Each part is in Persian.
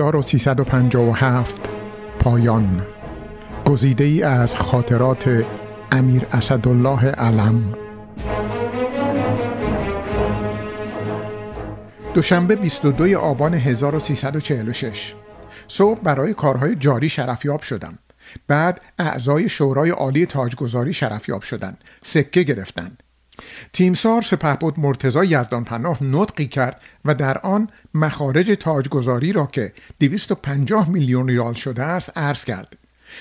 1357 پایان. گزیده ای از خاطرات امیر اسدالله علم. دوشنبه 22 آبان 1346 صبح برای کارهای جاری شرفیاب شدم. بعد اعضای شورای عالی تاجگذاری شرفیاب شدند. سکه گرفتند. تیمسار سپهبد مرتضی یزدان پناه نطقی کرد و در آن مخارج تاجگذاری را که 250 میلیون ریال شده است عرض کرد.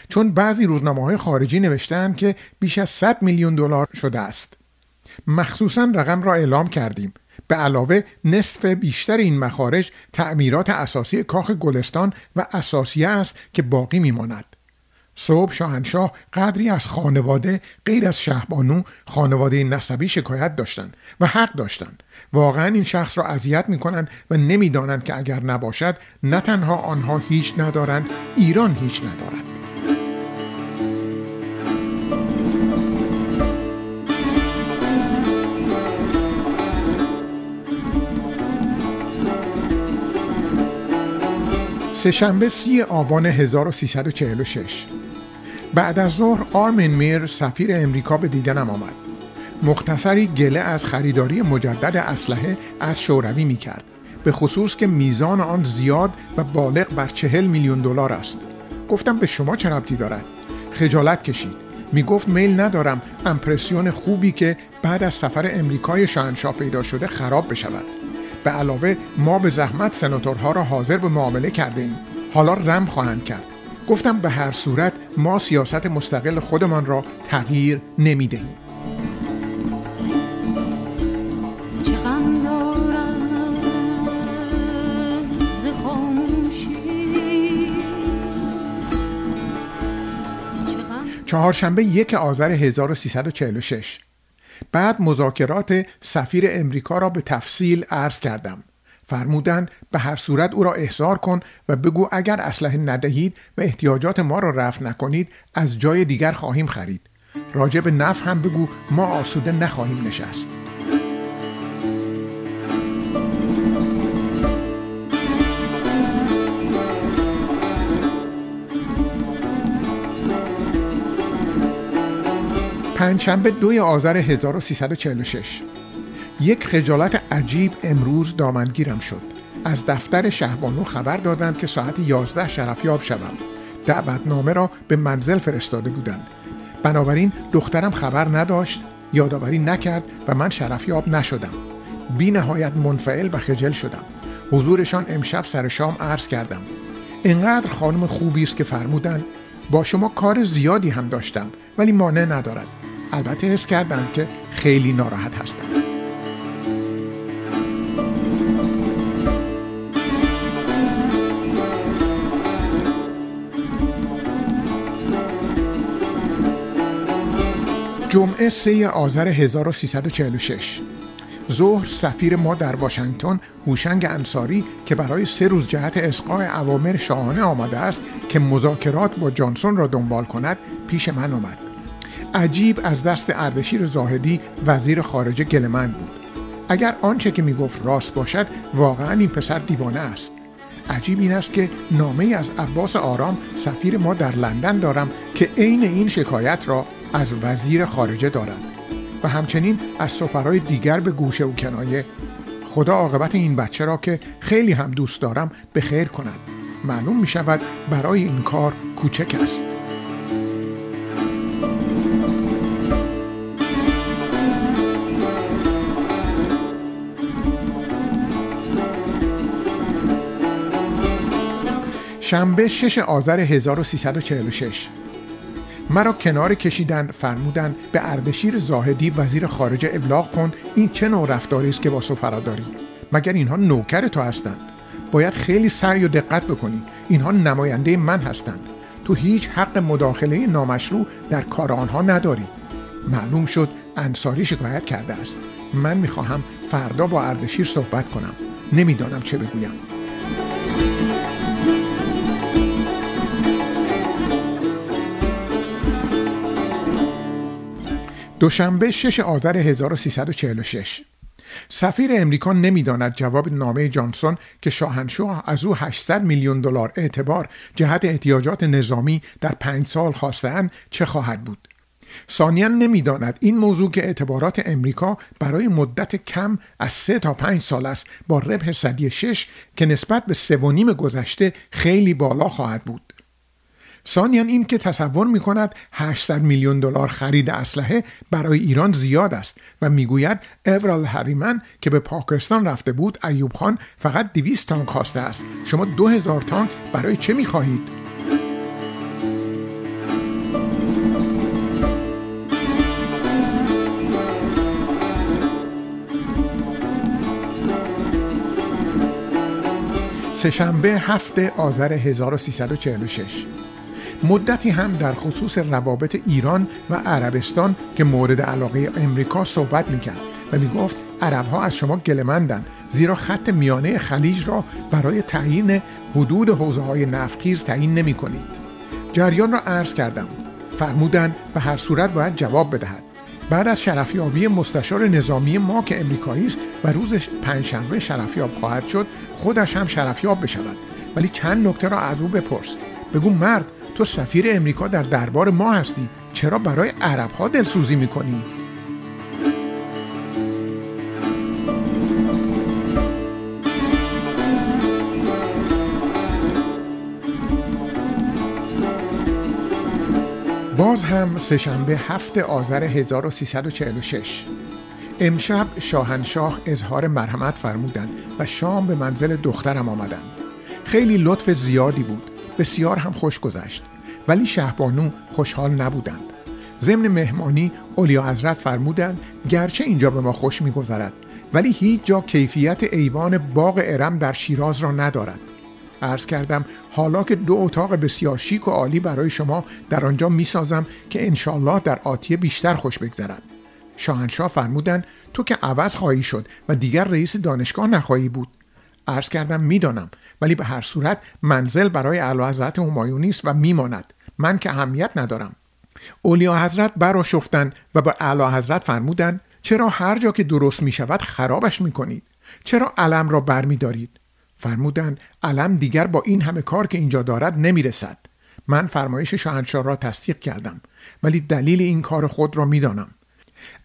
چون بعضی روزنامه های خارجی نوشتند که بیش از 100 میلیون دلار شده است. مخصوصا رقم را اعلام کردیم. به علاوه نصف بیشتر این مخارج تعمیرات اساسی کاخ گلستان و اساسیه است که باقی میماند. صبح شاهنشاه قدری از خانواده غیر از شهبانو خانواده نسبی شکایت داشتند و حق داشتند. واقعا این شخص را اذیت می کنند و نمی‌دانند که اگر نباشد نه تنها آنها هیچ ندارند ایران هیچ ندارد. سهشنبه سی آبان 1346 بعد از ظهر آرمین میر سفیر امریکا به دیدنم آمد. مختصری گله از خریداری مجدد اسلحه از شوروی می کرد به خصوص که میزان آن زیاد و بالغ بر چهل میلیون دلار است. گفتم به شما چه ربطی دارد؟ خجالت کشید. می گفت میل ندارم امپرسیون خوبی که بعد از سفر امریکای شاهنشاه پیدا شده خراب بشود. به علاوه ما به زحمت سناتورها را حاضر به معامله کرده ایم. حالا رم خواهند کرد. گفتم به هر صورت ما سیاست مستقل خودمان را تغییر نمی دهیم. چهارشنبه یک آذر 1346 بعد مذاکرات سفیر امریکا را به تفصیل عرض کردم. فرمودند به هر صورت او را احضار کن و بگو اگر اسلحه ندهید و احتیاجات ما را رفع نکنید از جای دیگر خواهیم خرید. راجع به نف هم بگو ما آسوده نخواهیم نشست. پنجشنبه دوی آذر 1346 یک خجالت عجیب امروز دامنگیرم شد. از دفتر شهبانو خبر دادند که ساعت 11 شرفیاب شوم. دعوتنامه را به منزل فرستاده بودند. بنابراین دخترم خبر نداشت یادآوری نکرد و من شرفیاب نشدم. بی نهایت منفعل و خجل شدم. حضورشان امشب سر شام عرض کردم. انقدر خانم خوبی است که فرمودند با شما کار زیادی هم داشتم ولی مانع ندارد. البته حس کردند که خیلی ناراحت هستم. جمعه 3 آذر 1346 ظهر سفیر ما در واشنگتن هوشنگ انصاری که برای سه روز جهت اسقاع اوامر شاهانه آمده است که مذاکرات با جانسون را دنبال کند پیش من آمد. عجیب از دست اردشیر زاهدی وزیر خارجه گلمند بود. اگر آنچه که می‌گفت راست باشد واقعا این پسر دیوانه است. عجیب این است که نامه از عباس آرام سفیر ما در لندن دارم که عین این شکایت را از وزیر خارجه دارد و همچنین از سفرهای دیگر به گوشه و کنایه. خدا عاقبت این بچه را که خیلی هم دوست دارم به خیر کند. معلوم می شود برای این کار کوچک است. شنبه 6 آذر 1346 مرا کنار کشیدن فرمودند به اردشیر زاهدی وزیر خارجه ابلاغ کن این چه نوع رفتاری است که با سفرا داری؟ مگر اینها نوکر تو هستند؟ باید خیلی سعی و دقت بکنی. اینها نماینده من هستند. تو هیچ حق مداخله نامشروع در کار آنها نداری. معلوم شد انصاری شکایت کرده است. من می‌خواهم فردا با اردشیر صحبت کنم. نمی‌دانم چه بگویم. دوشنبه 6 آذر 1346 سفیر امریکا نمی‌داند جواب نامه جانسون که شاهنشاه از او 800 میلیون دلار اعتبار جهت احتیاجات نظامی در پنج سال خواستهاند چه خواهد بود. ثانیا نمی‌داند این موضوع که اعتبارات امریکا برای مدت کم از سه تا پنج سال است با ربح صدی شش که نسبت به سه و نیم گذشته خیلی بالا خواهد بود. ثانیا این که تصور می کند 800 میلیون دلار خرید اسلحه برای ایران زیاد است و می‌گوید اورال هریمن که به پاکستان رفته بود ایوب خان فقط 200 تانک خواسته است. شما 2000 تانک برای چه می خواهید سهشنبه هفته آذر 1346 مدتی هم در خصوص روابط ایران و عربستان که مورد علاقه امریکا صحبت می‌کرد و می‌گفت عربها از شما گلمندند زیرا خط میانه خلیج را برای تعیین حدود حوزه های نفخیز تعیین نمی کنید. جریان را عرض کردم. فرمودند به هر صورت باید جواب بدهد. بعد از شرفیابی مستشار نظامی ما که امریکایی است و روز پنجشنبه شرفیاب خواهد شد خودش هم شرفیاب بشود. ولی چند نکته را از او بپرس. بگو مرد تو سفیر امریکا در دربار ما هستی. چرا برای عرب ها دلسوزی می‌کنی؟ باز هم سهشنبه هفت آذر 1346 امشب شاهنشاه اظهار مرحمت فرمودند و شام به منزل دخترم آمدند. خیلی لطف زیادی بود. بسیار هم خوش گذشت ولی شهبانو خوشحال نبودند. ضمن مهمانی اولیا حضرت فرمودند گرچه اینجا به ما خوش میگذرد ولی هیچ جا کیفیت ایوان باغ ارم در شیراز را ندارد. عرض کردم حالا که دو اتاق بسیار شیک و عالی برای شما در آنجا می‌سازم که انشالله در آتیه بیشتر خوش بگذرد. شاهنشاه فرمودند تو که عوض خواهی شد و دیگر رئیس دانشگاه نخواهی بود. عرض کردم می‌دانم ولی به هر صورت منزل برای اعلی حضرت همایونی است و میماند من که اهمیت ندارم اولیا حضرت براشفتند و به اعلی حضرت فرمودند چرا هر جا که درست می شود خرابش می کنید؟ چرا علم را بر می دارید؟ فرمودند علم دیگر با این همه کار که اینجا دارد نمی رسد. من فرمایش شاهنشاه را تصدیق کردم ولی دلیل این کار خود را می‌دانم.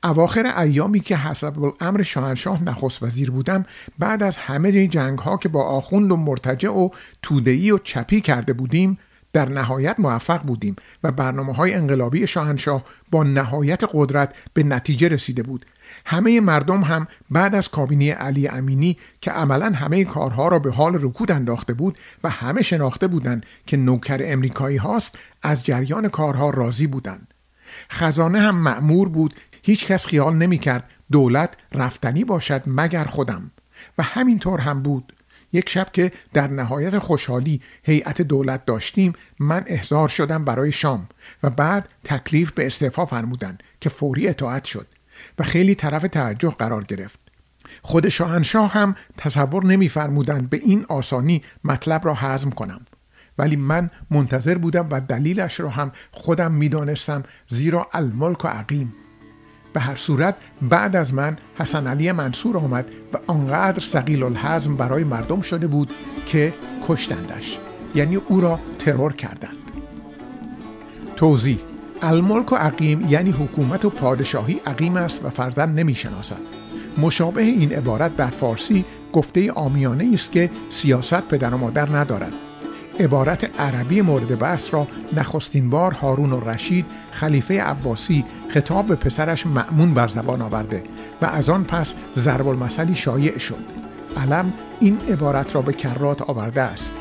اواخر ایامی که حسب الامر شاهنشاه نخست وزیر بودم بعد از همه جنگ ها که با آخوند و مرتجع و تودهی و چپی کرده بودیم در نهایت موفق بودیم و برنامه های انقلابی شاهنشاه با نهایت قدرت به نتیجه رسیده بود. همه مردم هم بعد از کابینه علی امینی که عملا همه کارها را به حال رکود انداخته بود و همه شناخته بودند که نوکر امریکایی هاست از جریان کارها راضی بودند. خزانه هم معمور بود هیچ کس خیال نمی کرد دولت رفتنی باشد مگر خودم. و همینطور هم بود. یک شب که در نهایت خوشحالی هیئت دولت داشتیم من احضار شدم برای شام و بعد تکلیف به استعفا فرمودند که فوری اطاعت شد و خیلی طرف توجه قرار گرفت. خود شاهنشاه هم تصور نمیفرمودند به این آسانی مطلب را هضم کنم. ولی من منتظر بودم و دلیلش را هم خودم می‌دانستم زیرا الملک و عقیم. به هر صورت بعد از من حسن علی منصور آمد و آنقدر سقیل الحزم برای مردم شده بود که کشتندش. یعنی او را ترور کردند. توضیح الملک و عقیم یعنی حکومت و پادشاهی عقیم است و فرزن نمی شناسد. مشابه این عبارت در فارسی گفته آمیانه است که سیاست پدر و مادر ندارد. عبارت عربی مورد بحث را نخستین بار هارون و رشید خلیفه عباسی خطاب به پسرش معمون بر زبان آورده و از آن پس ضرب المثلی شایع شد. علم این عبارت را به کرات آورده است.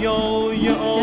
悠悠。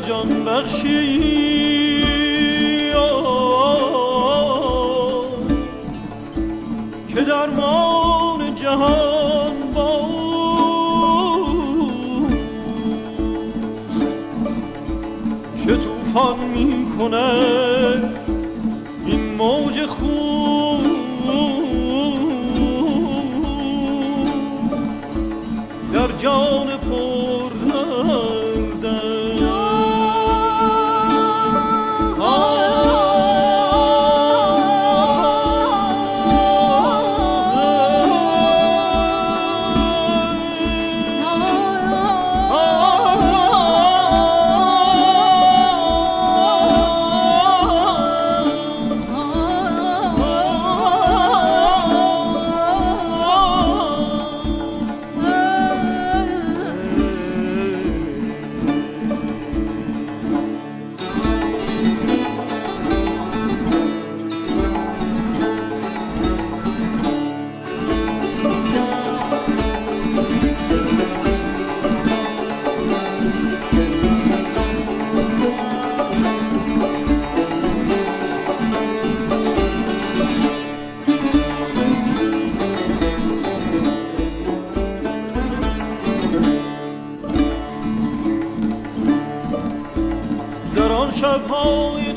جان بخشی. که درمان جهان با چه توفان می کنه این موج خون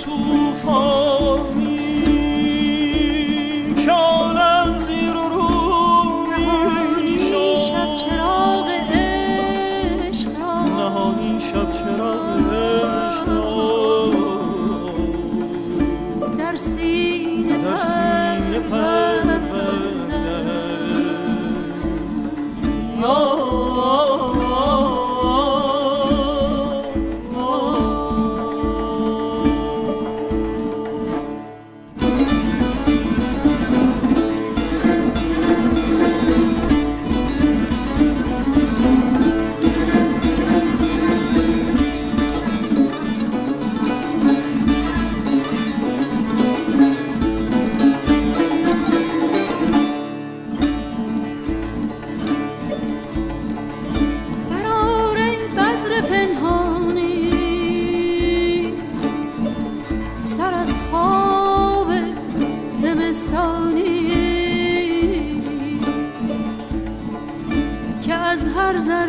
شبهای توفان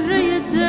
Nereye de